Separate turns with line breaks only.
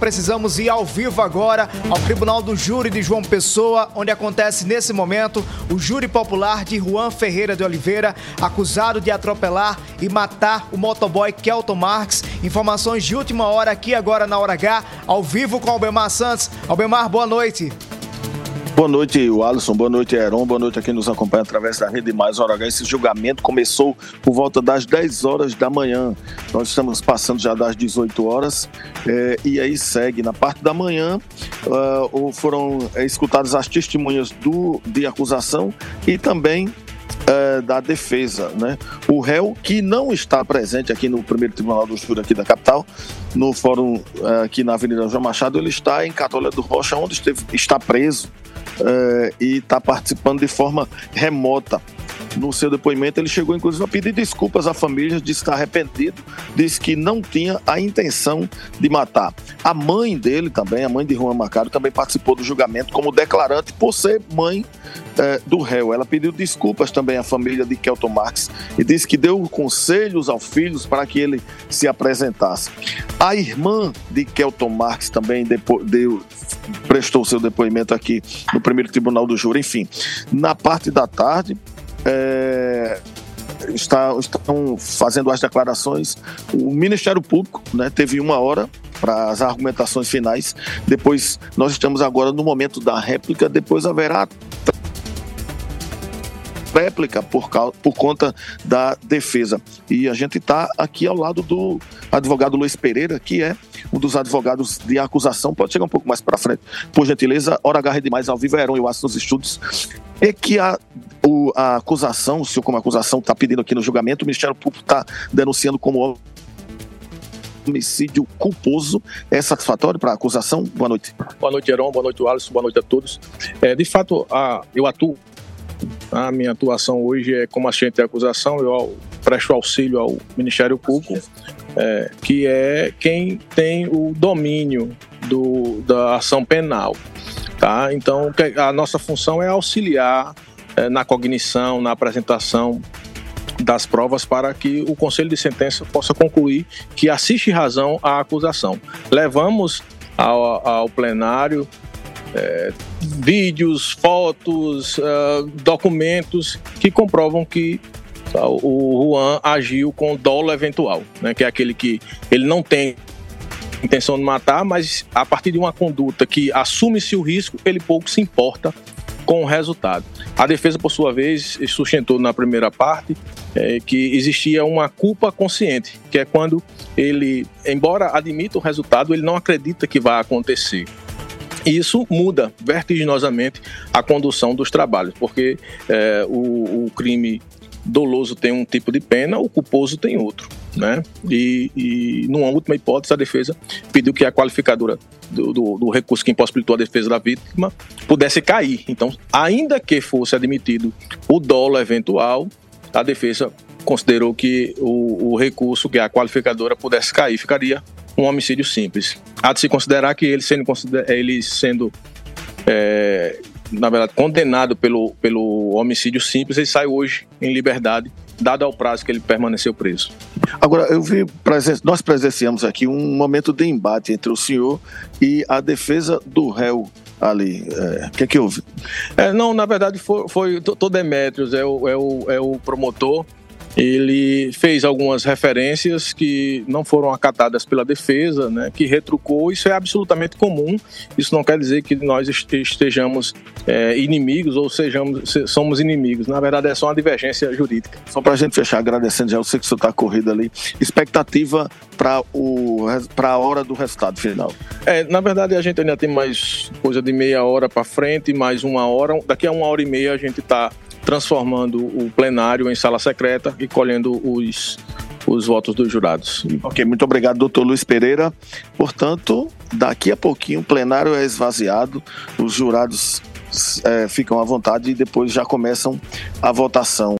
Precisamos ir ao vivo agora ao Tribunal do Júri de João Pessoa, onde acontece nesse momento o júri popular de Juan Ferreira de Oliveira, acusado de atropelar e matar o motoboy Kelton Marques. Informações de última hora aqui agora na Hora H, ao vivo com Albemar Santos. Albemar, boa noite.
Boa noite, Alisson. Boa noite, Heron. Boa noite a quem nos acompanha através da Rede Mais Hora. Esse julgamento começou por volta das 10 horas da manhã. Nós estamos passando já das 18 horas é, e aí segue. Na parte da manhã uh, foram escutadas as testemunhas do, de acusação e também uh, da defesa, né? O réu que não está presente aqui no primeiro tribunal do júri aqui da capital, no fórum aqui na Avenida João Machado, ele está em Catolé do Rocha, onde esteve, está preso uh, e está participando de forma remota. No seu depoimento, ele chegou inclusive a pedir desculpas à família, disse estar arrependido, disse que não tinha a intenção de matar. A mãe dele também, a mãe de Juan Macário, também participou do julgamento como declarante por ser mãe eh, do réu. Ela pediu desculpas também à família de Kelton Marx e disse que deu conselhos aos filhos para que ele se apresentasse. A irmã de Kelton Marx também deu, prestou seu depoimento aqui no primeiro tribunal do júri. Enfim, na parte da tarde, é, está, estão fazendo as declarações. O Ministério Público né, teve uma hora para as argumentações finais. Depois, nós estamos agora no momento da réplica. Depois haverá réplica por, por conta da defesa. E a gente está aqui ao lado do advogado Luiz Pereira, que é um dos advogados de acusação. Pode chegar um pouco mais para frente, por gentileza. Hora H demais ao vivo, Heron e Aço nos estudos. É que a, o, a acusação, o senhor como acusação está pedindo aqui no julgamento, o Ministério Público está denunciando como homicídio culposo. É satisfatório para a acusação? Boa noite.
Boa noite, Heron. Boa noite, Alisson. Boa noite a todos. É, de fato, a, eu atuo a minha atuação hoje é como assistente de acusação, eu presto auxílio ao Ministério Público, é, que é quem tem o domínio do, da ação penal. Tá? Então, a nossa função é auxiliar é, na cognição, na apresentação das provas para que o Conselho de Sentença possa concluir que assiste razão à acusação. Levamos ao, ao plenário é, vídeos, fotos, uh, documentos que comprovam que o Juan agiu com dolo eventual, né, que é aquele que ele não tem intenção de matar, mas a partir de uma conduta que assume-se o risco, ele pouco se importa com o resultado. A defesa, por sua vez, sustentou na primeira parte é, que existia uma culpa consciente, que é quando ele, embora admita o resultado, ele não acredita que vai acontecer. E isso muda vertiginosamente a condução dos trabalhos, porque é, o, o crime doloso tem um tipo de pena, o culposo tem outro. Né? E, e numa última hipótese, a defesa pediu que a qualificadora do, do, do, recurso que impossibilitou a defesa da vítima pudesse cair. Então, ainda que fosse admitido o dolo eventual, a defesa considerou que o, o recurso, que a qualificadora, pudesse cair, ficaria um homicídio simples. Há de se considerar que ele sendo, ele sendo é, na verdade, condenado pelo, pelo homicídio simples, ele sai hoje em liberdade, dado ao prazo que ele permaneceu preso.
Agora, eu vi, nós presenciamos aqui um momento de embate entre o senhor e a defesa do réu ali. É, o que é que houve?
É, não, na verdade, foi, foi todo Demetrios, é o, é, o, é o promotor ele fez algumas referências que não foram acatadas pela defesa, né, que retrucou. Isso é absolutamente comum. Isso não quer dizer que nós estejamos é, inimigos ou sejamos somos inimigos. Na verdade, é só uma divergência jurídica.
Só para a gente fechar, agradecendo já, eu sei que você está corrido ali. Expectativa para a hora do resultado final?
É, na verdade, a gente ainda tem mais coisa de meia hora para frente, mais uma hora. Daqui a uma hora e meia a gente está transformando o plenário em sala secreta e colhendo os, os votos dos jurados.
Ok, muito obrigado, doutor Luiz Pereira. Portanto, daqui a pouquinho o plenário é esvaziado, os jurados é, ficam à vontade e depois já começam a votação.